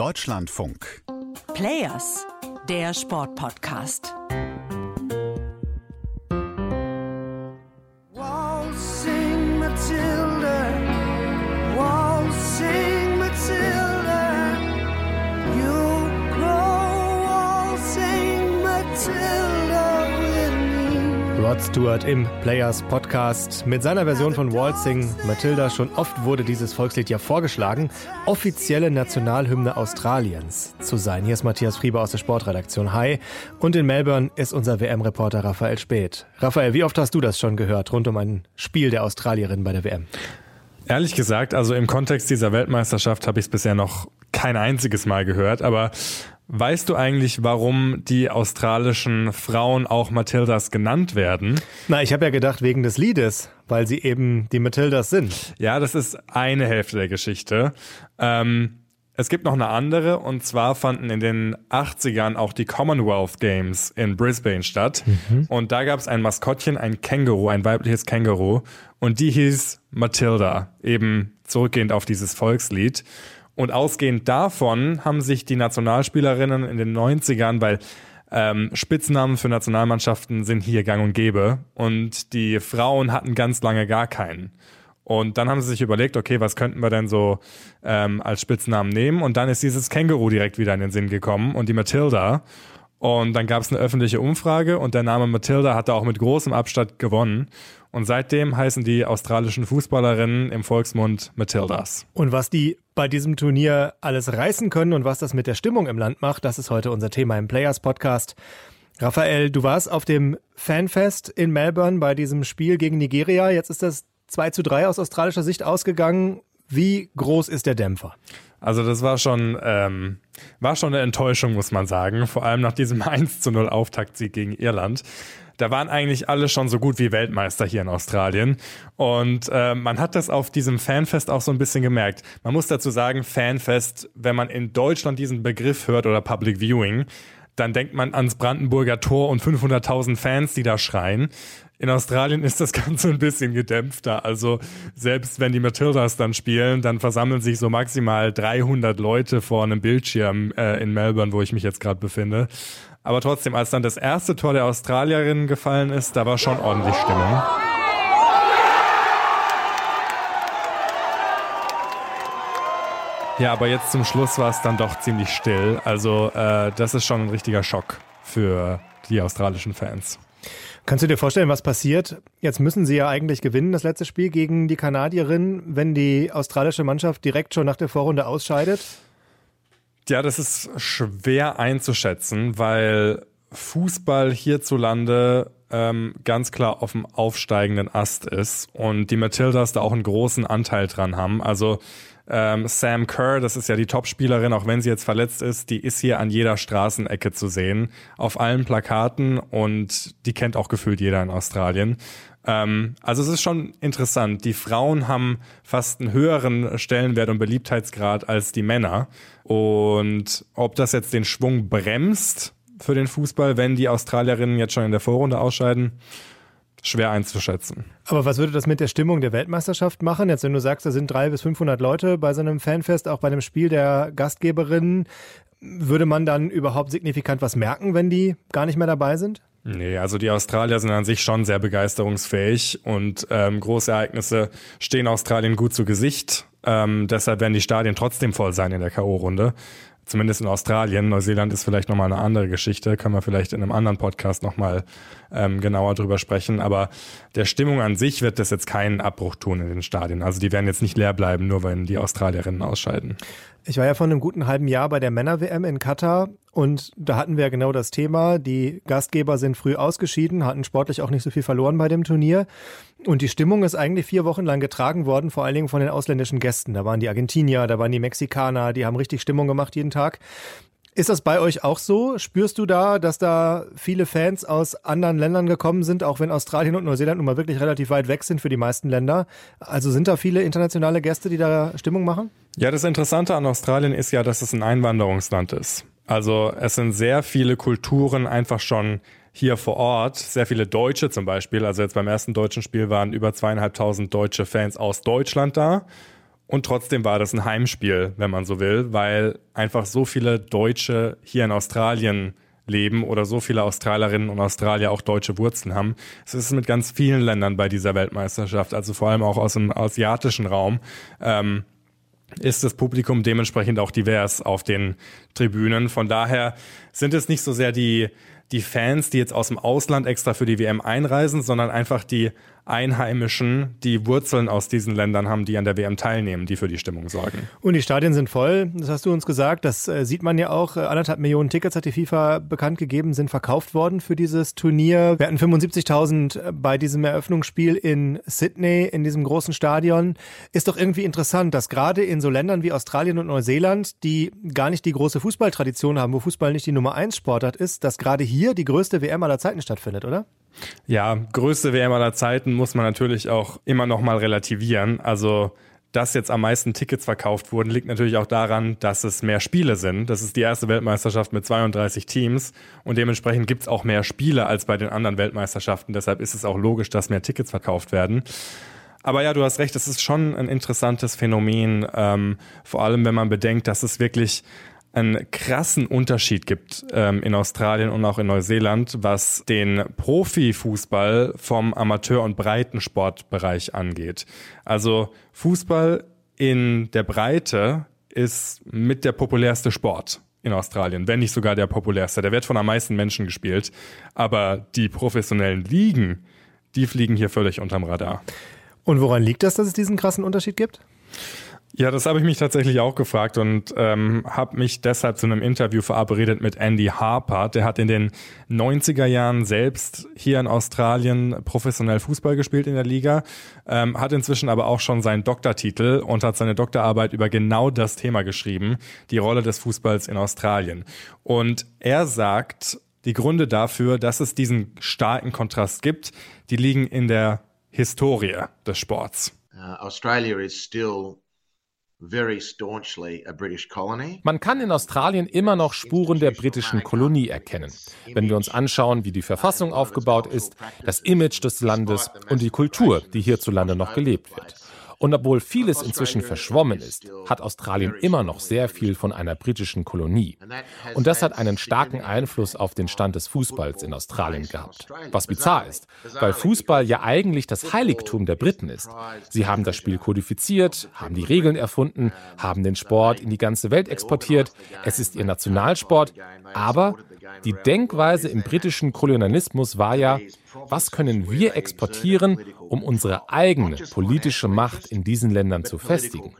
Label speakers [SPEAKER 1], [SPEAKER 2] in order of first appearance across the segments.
[SPEAKER 1] Deutschlandfunk.
[SPEAKER 2] Players, der Sportpodcast.
[SPEAKER 3] Rod Stewart im Players Podcast mit seiner Version von Waltzing Matilda. Schon oft wurde dieses Volkslied ja vorgeschlagen, offizielle Nationalhymne Australiens zu sein. Hier ist Matthias Frieber aus der Sportredaktion. Hi. Und in Melbourne ist unser WM-Reporter Raphael Speth. Raphael, wie oft hast du das schon gehört rund um ein Spiel der Australierin bei der WM?
[SPEAKER 4] Ehrlich gesagt, also im Kontext dieser Weltmeisterschaft habe ich es bisher noch kein einziges Mal gehört, aber weißt du eigentlich, warum die australischen Frauen auch Matildas genannt werden?
[SPEAKER 3] Na, ich habe ja gedacht wegen des Liedes, weil sie eben die Matildas sind.
[SPEAKER 4] Ja, das ist eine Hälfte der Geschichte. Ähm, es gibt noch eine andere und zwar fanden in den 80ern auch die Commonwealth Games in Brisbane statt. Und da gab es ein Maskottchen, ein Känguru, ein weibliches Känguru und die hieß Matilda, eben zurückgehend auf dieses Volkslied. Und ausgehend davon haben sich die Nationalspielerinnen in den 90ern, weil ähm, Spitznamen für Nationalmannschaften sind hier gang und gäbe und die Frauen hatten ganz lange gar keinen. Und dann haben sie sich überlegt, okay, was könnten wir denn so ähm, als Spitznamen nehmen? Und dann ist dieses Känguru direkt wieder in den Sinn gekommen und die Matilda. Und dann gab es eine öffentliche Umfrage und der Name Matilda hat da auch mit großem Abstand gewonnen. Und seitdem heißen die australischen Fußballerinnen im Volksmund Matildas.
[SPEAKER 3] Und was die bei diesem Turnier alles reißen können und was das mit der Stimmung im Land macht, das ist heute unser Thema im Players Podcast. Raphael, du warst auf dem Fanfest in Melbourne bei diesem Spiel gegen Nigeria. Jetzt ist das 2 zu 3 aus australischer Sicht ausgegangen. Wie groß ist der Dämpfer?
[SPEAKER 4] Also das war schon, ähm, war schon eine Enttäuschung, muss man sagen. Vor allem nach diesem 1 zu 0 Auftaktsieg gegen Irland. Da waren eigentlich alle schon so gut wie Weltmeister hier in Australien. Und äh, man hat das auf diesem Fanfest auch so ein bisschen gemerkt. Man muss dazu sagen, Fanfest, wenn man in Deutschland diesen Begriff hört oder Public Viewing, dann denkt man ans Brandenburger Tor und 500.000 Fans, die da schreien. In Australien ist das Ganze ein bisschen gedämpfter. Also selbst wenn die Matildas dann spielen, dann versammeln sich so maximal 300 Leute vor einem Bildschirm äh, in Melbourne, wo ich mich jetzt gerade befinde. Aber trotzdem, als dann das erste Tor der Australierinnen gefallen ist, da war schon ordentlich Stimmung. Ja, aber jetzt zum Schluss war es dann doch ziemlich still. Also äh, das ist schon ein richtiger Schock für die australischen Fans.
[SPEAKER 3] Kannst du dir vorstellen, was passiert? Jetzt müssen sie ja eigentlich gewinnen, das letzte Spiel gegen die Kanadierin, wenn die australische Mannschaft direkt schon nach der Vorrunde ausscheidet?
[SPEAKER 4] Ja, das ist schwer einzuschätzen, weil Fußball hierzulande ähm, ganz klar auf dem aufsteigenden Ast ist und die Matildas da auch einen großen Anteil dran haben. Also ähm, Sam Kerr, das ist ja die Topspielerin, auch wenn sie jetzt verletzt ist, die ist hier an jeder Straßenecke zu sehen, auf allen Plakaten und die kennt auch gefühlt jeder in Australien. Ähm, also es ist schon interessant. Die Frauen haben fast einen höheren Stellenwert und Beliebtheitsgrad als die Männer. Und ob das jetzt den Schwung bremst für den Fußball, wenn die Australierinnen jetzt schon in der Vorrunde ausscheiden, schwer einzuschätzen.
[SPEAKER 3] Aber was würde das mit der Stimmung der Weltmeisterschaft machen? Jetzt, wenn du sagst, da sind drei bis 500 Leute bei so einem Fanfest, auch bei einem Spiel der Gastgeberinnen, würde man dann überhaupt signifikant was merken, wenn die gar nicht mehr dabei sind?
[SPEAKER 4] Nee, also die Australier sind an sich schon sehr begeisterungsfähig und ähm, große Ereignisse stehen Australien gut zu Gesicht. Ähm, deshalb werden die Stadien trotzdem voll sein in der K.O.-Runde. Zumindest in Australien. Neuseeland ist vielleicht nochmal eine andere Geschichte. Können wir vielleicht in einem anderen Podcast nochmal ähm, genauer drüber sprechen. Aber der Stimmung an sich wird das jetzt keinen Abbruch tun in den Stadien. Also die werden jetzt nicht leer bleiben, nur wenn die Australierinnen ausscheiden.
[SPEAKER 3] Ich war ja vor einem guten halben Jahr bei der Männer-WM in Katar und da hatten wir genau das Thema. Die Gastgeber sind früh ausgeschieden, hatten sportlich auch nicht so viel verloren bei dem Turnier. Und die Stimmung ist eigentlich vier Wochen lang getragen worden, vor allen Dingen von den ausländischen Gästen. Da waren die Argentinier, da waren die Mexikaner, die haben richtig Stimmung gemacht jeden Tag. Ist das bei euch auch so? Spürst du da, dass da viele Fans aus anderen Ländern gekommen sind, auch wenn Australien und Neuseeland nun mal wirklich relativ weit weg sind für die meisten Länder? Also sind da viele internationale Gäste, die da Stimmung machen?
[SPEAKER 4] Ja, das Interessante an Australien ist ja, dass es ein Einwanderungsland ist. Also es sind sehr viele Kulturen einfach schon hier vor Ort, sehr viele Deutsche zum Beispiel. Also jetzt beim ersten deutschen Spiel waren über zweieinhalbtausend deutsche Fans aus Deutschland da. Und trotzdem war das ein Heimspiel, wenn man so will, weil einfach so viele Deutsche hier in Australien leben oder so viele Australierinnen und Australier auch deutsche Wurzeln haben. Es ist mit ganz vielen Ländern bei dieser Weltmeisterschaft, also vor allem auch aus dem asiatischen Raum. Ähm, ist das Publikum dementsprechend auch divers auf den Tribünen. Von daher sind es nicht so sehr die, die Fans, die jetzt aus dem Ausland extra für die WM einreisen, sondern einfach die Einheimischen, die Wurzeln aus diesen Ländern haben, die an der WM teilnehmen, die für die Stimmung sorgen.
[SPEAKER 3] Und die Stadien sind voll, das hast du uns gesagt. Das äh, sieht man ja auch. Äh, anderthalb Millionen Tickets hat die FIFA bekannt gegeben, sind verkauft worden für dieses Turnier. Wir hatten 75.000 äh, bei diesem Eröffnungsspiel in Sydney, in diesem großen Stadion. Ist doch irgendwie interessant, dass gerade in so Ländern wie Australien und Neuseeland, die gar nicht die große Fußballtradition haben, wo Fußball nicht die Nummer eins Sportart ist, dass gerade hier die größte WM aller Zeiten stattfindet, oder?
[SPEAKER 4] Ja, größte WM aller Zeiten muss man natürlich auch immer noch mal relativieren. Also dass jetzt am meisten Tickets verkauft wurden, liegt natürlich auch daran, dass es mehr Spiele sind. Das ist die erste Weltmeisterschaft mit 32 Teams und dementsprechend gibt es auch mehr Spiele als bei den anderen Weltmeisterschaften. Deshalb ist es auch logisch, dass mehr Tickets verkauft werden. Aber ja, du hast recht, es ist schon ein interessantes Phänomen, ähm, vor allem wenn man bedenkt, dass es wirklich einen krassen Unterschied gibt ähm, in Australien und auch in Neuseeland, was den Profifußball vom Amateur- und Breitensportbereich angeht. Also Fußball in der Breite ist mit der populärste Sport in Australien, wenn nicht sogar der populärste. Der wird von am meisten Menschen gespielt, aber die professionellen Ligen, die fliegen hier völlig unterm Radar.
[SPEAKER 3] Und woran liegt das, dass es diesen krassen Unterschied gibt?
[SPEAKER 4] Ja, das habe ich mich tatsächlich auch gefragt und ähm, habe mich deshalb zu einem Interview verabredet mit Andy Harper. Der hat in den 90er Jahren selbst hier in Australien professionell Fußball gespielt in der Liga, ähm, hat inzwischen aber auch schon seinen Doktortitel und hat seine Doktorarbeit über genau das Thema geschrieben, die Rolle des Fußballs in Australien. Und er sagt, die Gründe dafür, dass es diesen starken Kontrast gibt, die liegen in der Historie des Sports.
[SPEAKER 1] Uh, Australia is still
[SPEAKER 5] man kann in Australien immer noch Spuren der britischen Kolonie erkennen, wenn wir uns anschauen, wie die Verfassung aufgebaut ist, das Image des Landes und die Kultur, die hierzulande noch gelebt wird. Und obwohl vieles inzwischen verschwommen ist, hat Australien immer noch sehr viel von einer britischen Kolonie. Und das hat einen starken Einfluss auf den Stand des Fußballs in Australien gehabt. Was bizarr ist, weil Fußball ja eigentlich das Heiligtum der Briten ist. Sie haben das Spiel kodifiziert, haben die Regeln erfunden, haben den Sport in die ganze Welt exportiert. Es ist ihr Nationalsport. Aber die Denkweise im britischen Kolonialismus war ja, was können wir exportieren, um unsere eigene politische Macht in diesen Ländern zu festigen?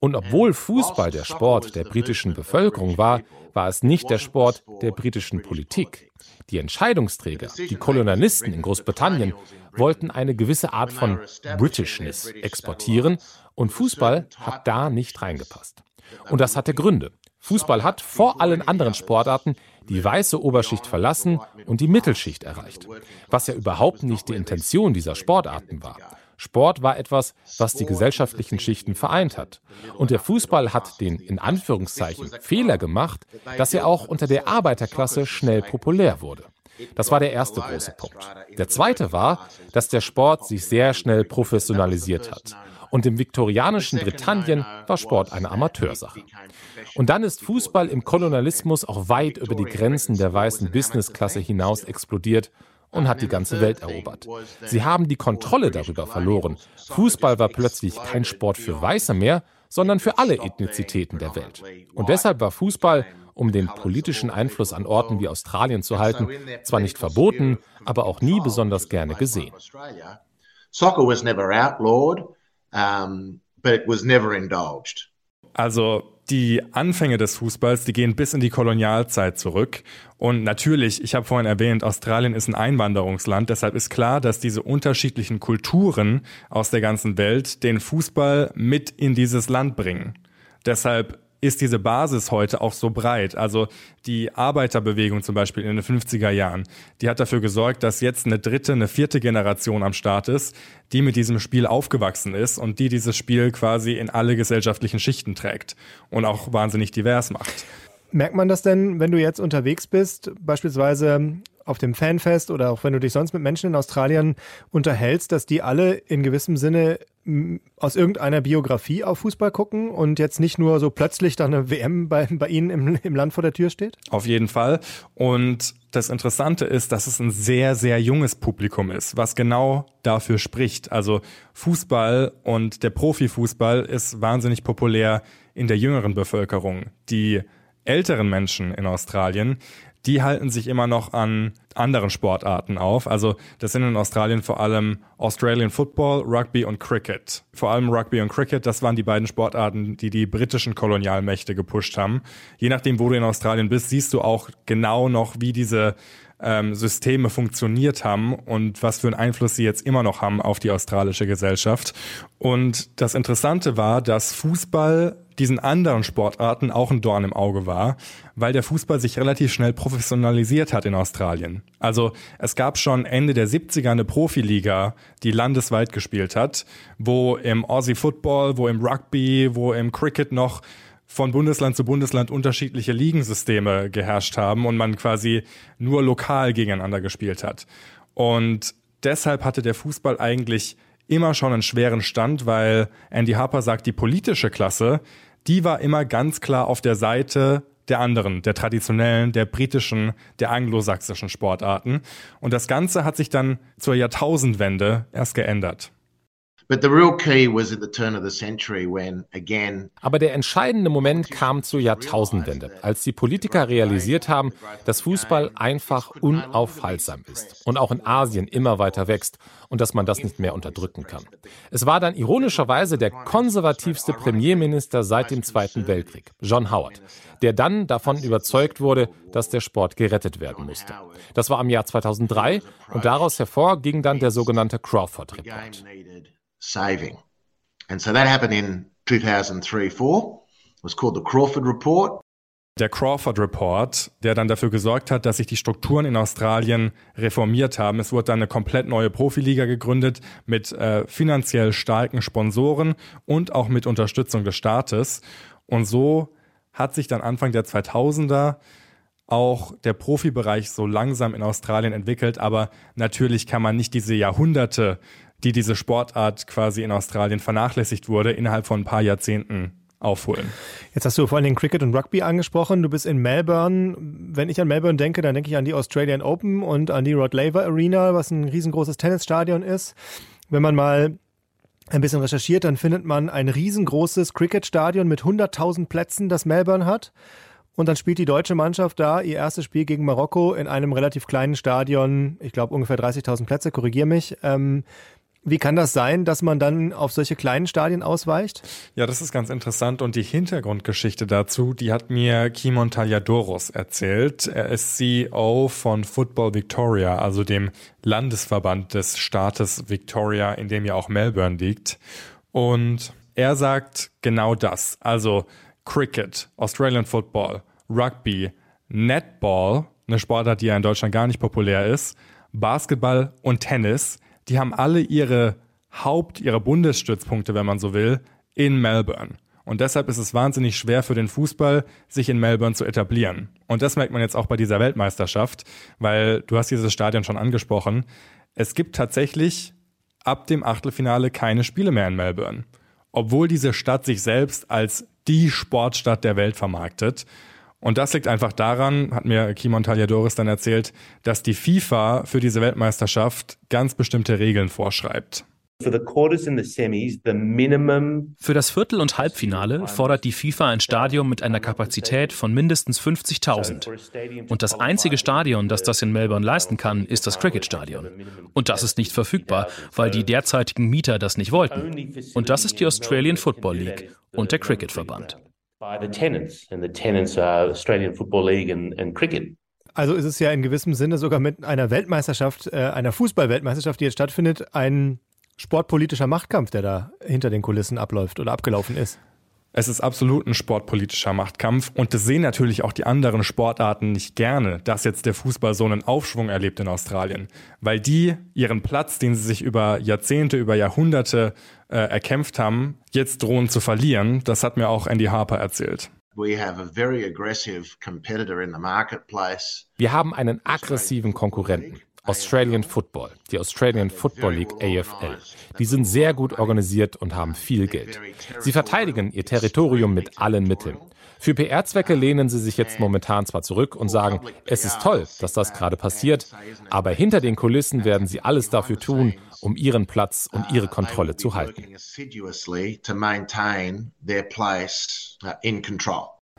[SPEAKER 5] Und obwohl Fußball der Sport der britischen Bevölkerung war, war es nicht der Sport der britischen Politik. Die Entscheidungsträger, die Kolonialisten in Großbritannien, wollten eine gewisse Art von Britishness exportieren und Fußball hat da nicht reingepasst. Und das hatte Gründe. Fußball hat vor allen anderen Sportarten die weiße Oberschicht verlassen und die Mittelschicht erreicht, was ja überhaupt nicht die Intention dieser Sportarten war. Sport war etwas, was die gesellschaftlichen Schichten vereint hat. Und der Fußball hat den in Anführungszeichen Fehler gemacht, dass er auch unter der Arbeiterklasse schnell populär wurde. Das war der erste große Punkt. Der zweite war, dass der Sport sich sehr schnell professionalisiert hat. Und im viktorianischen Britannien war Sport eine Amateursache. Und dann ist Fußball im Kolonialismus auch weit über die Grenzen der weißen Businessklasse hinaus explodiert und hat die ganze Welt erobert. Sie haben die Kontrolle darüber verloren. Fußball war plötzlich kein Sport für Weiße mehr, sondern für alle Ethnizitäten der Welt. Und deshalb war Fußball, um den politischen Einfluss an Orten wie Australien zu halten, zwar nicht verboten, aber auch nie besonders gerne gesehen.
[SPEAKER 1] Soccer was never outlawed, um, but it was never indulged.
[SPEAKER 4] Also die Anfänge des Fußballs, die gehen bis in die Kolonialzeit zurück. Und natürlich, ich habe vorhin erwähnt, Australien ist ein Einwanderungsland, deshalb ist klar, dass diese unterschiedlichen Kulturen aus der ganzen Welt den Fußball mit in dieses Land bringen. Deshalb ist diese Basis heute auch so breit. Also die Arbeiterbewegung zum Beispiel in den 50er Jahren, die hat dafür gesorgt, dass jetzt eine dritte, eine vierte Generation am Start ist, die mit diesem Spiel aufgewachsen ist und die dieses Spiel quasi in alle gesellschaftlichen Schichten trägt und auch wahnsinnig divers macht.
[SPEAKER 3] Merkt man das denn, wenn du jetzt unterwegs bist, beispielsweise auf dem Fanfest oder auch wenn du dich sonst mit Menschen in Australien unterhältst, dass die alle in gewissem Sinne aus irgendeiner Biografie auf Fußball gucken und jetzt nicht nur so plötzlich da eine WM bei, bei Ihnen im, im Land vor der Tür steht?
[SPEAKER 4] Auf jeden Fall. Und das Interessante ist, dass es ein sehr, sehr junges Publikum ist, was genau dafür spricht. Also Fußball und der Profifußball ist wahnsinnig populär in der jüngeren Bevölkerung. Die älteren Menschen in Australien, die halten sich immer noch an anderen Sportarten auf. Also das sind in Australien vor allem Australian Football, Rugby und Cricket. Vor allem Rugby und Cricket, das waren die beiden Sportarten, die die britischen Kolonialmächte gepusht haben. Je nachdem, wo du in Australien bist, siehst du auch genau noch, wie diese ähm, Systeme funktioniert haben und was für einen Einfluss sie jetzt immer noch haben auf die australische Gesellschaft. Und das Interessante war, dass Fußball diesen anderen Sportarten auch ein Dorn im Auge war, weil der Fußball sich relativ schnell professionalisiert hat in Australien. Also es gab schon Ende der 70er eine Profiliga, die landesweit gespielt hat, wo im Aussie Football, wo im Rugby, wo im Cricket noch von Bundesland zu Bundesland unterschiedliche Ligensysteme geherrscht haben und man quasi nur lokal gegeneinander gespielt hat. Und deshalb hatte der Fußball eigentlich immer schon einen schweren Stand, weil Andy Harper sagt, die politische Klasse, die war immer ganz klar auf der Seite der anderen, der traditionellen, der britischen, der anglosächsischen Sportarten. Und das Ganze hat sich dann zur Jahrtausendwende erst geändert.
[SPEAKER 5] Aber der entscheidende Moment kam zur Jahrtausendwende, als die Politiker realisiert haben, dass Fußball einfach unaufhaltsam ist und auch in Asien immer weiter wächst und dass man das nicht mehr unterdrücken kann. Es war dann ironischerweise der konservativste Premierminister seit dem Zweiten Weltkrieg, John Howard, der dann davon überzeugt wurde, dass der Sport gerettet werden musste. Das war im Jahr 2003 und daraus hervor ging dann der sogenannte Crawford Report
[SPEAKER 1] saving. And so that happened in 2003 4. It was called the Crawford Report.
[SPEAKER 4] Der Crawford Report, der dann dafür gesorgt hat, dass sich die Strukturen in Australien reformiert haben. Es wurde dann eine komplett neue Profiliga gegründet mit äh, finanziell starken Sponsoren und auch mit Unterstützung des Staates. Und so hat sich dann Anfang der 2000er auch der Profibereich so langsam in Australien entwickelt. Aber natürlich kann man nicht diese Jahrhunderte die diese Sportart quasi in Australien vernachlässigt wurde, innerhalb von ein paar Jahrzehnten aufholen.
[SPEAKER 3] Jetzt hast du vor allem Cricket und Rugby angesprochen. Du bist in Melbourne. Wenn ich an Melbourne denke, dann denke ich an die Australian Open und an die Rod Laver Arena, was ein riesengroßes Tennisstadion ist. Wenn man mal ein bisschen recherchiert, dann findet man ein riesengroßes Cricketstadion mit 100.000 Plätzen, das Melbourne hat. Und dann spielt die deutsche Mannschaft da ihr erstes Spiel gegen Marokko in einem relativ kleinen Stadion, ich glaube ungefähr 30.000 Plätze, korrigier mich. Ähm, wie kann das sein, dass man dann auf solche kleinen Stadien ausweicht?
[SPEAKER 4] Ja, das ist ganz interessant und die Hintergrundgeschichte dazu, die hat mir Kimon Taliadoros erzählt. Er ist CEO von Football Victoria, also dem Landesverband des Staates Victoria, in dem ja auch Melbourne liegt. Und er sagt genau das. Also Cricket, Australian Football, Rugby, Netball, eine Sportart, die ja in Deutschland gar nicht populär ist, Basketball und Tennis – die haben alle ihre Haupt-, ihre Bundesstützpunkte, wenn man so will, in Melbourne. Und deshalb ist es wahnsinnig schwer für den Fußball, sich in Melbourne zu etablieren. Und das merkt man jetzt auch bei dieser Weltmeisterschaft, weil du hast dieses Stadion schon angesprochen. Es gibt tatsächlich ab dem Achtelfinale keine Spiele mehr in Melbourne. Obwohl diese Stadt sich selbst als die Sportstadt der Welt vermarktet. Und das liegt einfach daran, hat mir Kimon Taliadoris dann erzählt, dass die FIFA für diese Weltmeisterschaft ganz bestimmte Regeln vorschreibt.
[SPEAKER 6] Für das Viertel- und Halbfinale fordert die FIFA ein Stadion mit einer Kapazität von mindestens 50.000. Und das einzige Stadion, das das in Melbourne leisten kann, ist das Cricket-Stadion. Und das ist nicht verfügbar, weil die derzeitigen Mieter das nicht wollten. Und das ist die Australian Football League und der Cricket-Verband by the tenants, and the tenants are
[SPEAKER 3] Australian Football League and, and cricket. Also ist es ja in gewissem Sinne sogar mit einer Weltmeisterschaft, äh, einer Fußball-Weltmeisterschaft, die jetzt stattfindet, ein sportpolitischer Machtkampf, der da hinter den Kulissen abläuft oder abgelaufen ist.
[SPEAKER 4] Es ist absolut ein sportpolitischer Machtkampf und das sehen natürlich auch die anderen Sportarten nicht gerne, dass jetzt der Fußball so einen Aufschwung erlebt in Australien, weil die ihren Platz, den sie sich über Jahrzehnte, über Jahrhunderte äh, erkämpft haben, jetzt drohen zu verlieren. Das hat mir auch Andy Harper erzählt.
[SPEAKER 5] Wir haben einen aggressiven Konkurrenten. Australian Football, die Australian Football League AFL. Die sind sehr gut organisiert und haben viel Geld. Sie verteidigen ihr Territorium mit allen Mitteln. Für PR-Zwecke lehnen sie sich jetzt momentan zwar zurück und sagen, es ist toll, dass das gerade passiert, aber hinter den Kulissen werden sie alles dafür tun, um ihren Platz und ihre Kontrolle zu halten.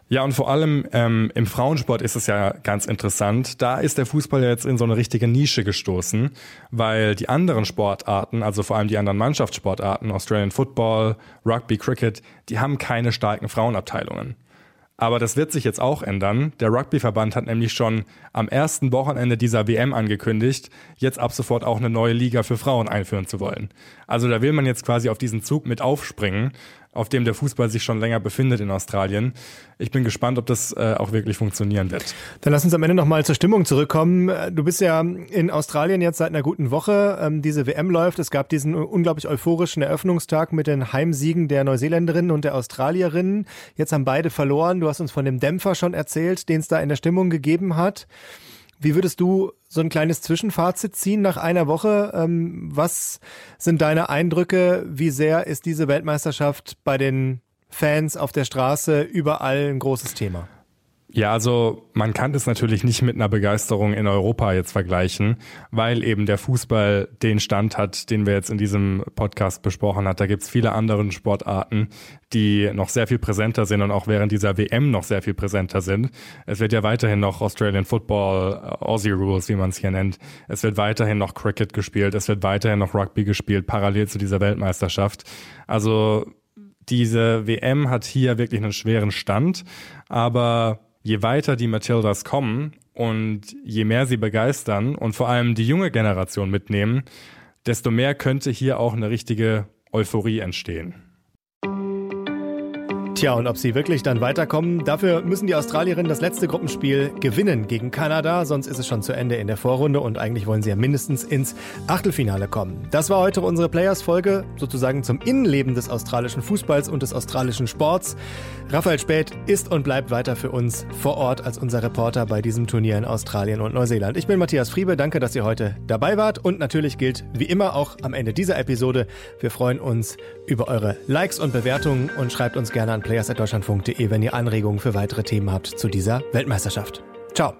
[SPEAKER 4] Ja, und vor allem ähm, im Frauensport ist es ja ganz interessant. Da ist der Fußball ja jetzt in so eine richtige Nische gestoßen, weil die anderen Sportarten, also vor allem die anderen Mannschaftssportarten, Australian Football, Rugby, Cricket, die haben keine starken Frauenabteilungen. Aber das wird sich jetzt auch ändern. Der Rugbyverband hat nämlich schon am ersten Wochenende dieser WM angekündigt, jetzt ab sofort auch eine neue Liga für Frauen einführen zu wollen. Also da will man jetzt quasi auf diesen Zug mit aufspringen auf dem der Fußball sich schon länger befindet in Australien. Ich bin gespannt, ob das äh, auch wirklich funktionieren wird.
[SPEAKER 3] Dann lass uns am Ende nochmal zur Stimmung zurückkommen. Du bist ja in Australien jetzt seit einer guten Woche. Ähm, diese WM läuft. Es gab diesen unglaublich euphorischen Eröffnungstag mit den Heimsiegen der Neuseeländerinnen und der Australierinnen. Jetzt haben beide verloren. Du hast uns von dem Dämpfer schon erzählt, den es da in der Stimmung gegeben hat. Wie würdest du so ein kleines Zwischenfazit ziehen nach einer Woche? Ähm, was sind deine Eindrücke? Wie sehr ist diese Weltmeisterschaft bei den Fans auf der Straße überall ein großes Thema?
[SPEAKER 4] Ja, also man kann das natürlich nicht mit einer Begeisterung in Europa jetzt vergleichen, weil eben der Fußball den Stand hat, den wir jetzt in diesem Podcast besprochen hat. Da gibt's viele andere Sportarten, die noch sehr viel präsenter sind und auch während dieser WM noch sehr viel präsenter sind. Es wird ja weiterhin noch Australian Football, äh, Aussie Rules, wie man es hier nennt. Es wird weiterhin noch Cricket gespielt, es wird weiterhin noch Rugby gespielt, parallel zu dieser Weltmeisterschaft. Also diese WM hat hier wirklich einen schweren Stand, aber je weiter die Matildas kommen und je mehr sie begeistern und vor allem die junge Generation mitnehmen, desto mehr könnte hier auch eine richtige Euphorie entstehen.
[SPEAKER 3] Tja, und ob sie wirklich dann weiterkommen, dafür müssen die Australierinnen das letzte Gruppenspiel gewinnen gegen Kanada, sonst ist es schon zu Ende in der Vorrunde und eigentlich wollen sie ja mindestens ins Achtelfinale kommen. Das war heute unsere Players-Folge, sozusagen zum Innenleben des australischen Fußballs und des australischen Sports. Raphael Späth ist und bleibt weiter für uns vor Ort als unser Reporter bei diesem Turnier in Australien und Neuseeland. Ich bin Matthias Friebe, danke, dass ihr heute dabei wart und natürlich gilt wie immer auch am Ende dieser Episode, wir freuen uns über eure Likes und Bewertungen und schreibt uns gerne an players.deutschlandfunk.de, wenn ihr Anregungen für weitere Themen habt zu dieser Weltmeisterschaft. Ciao.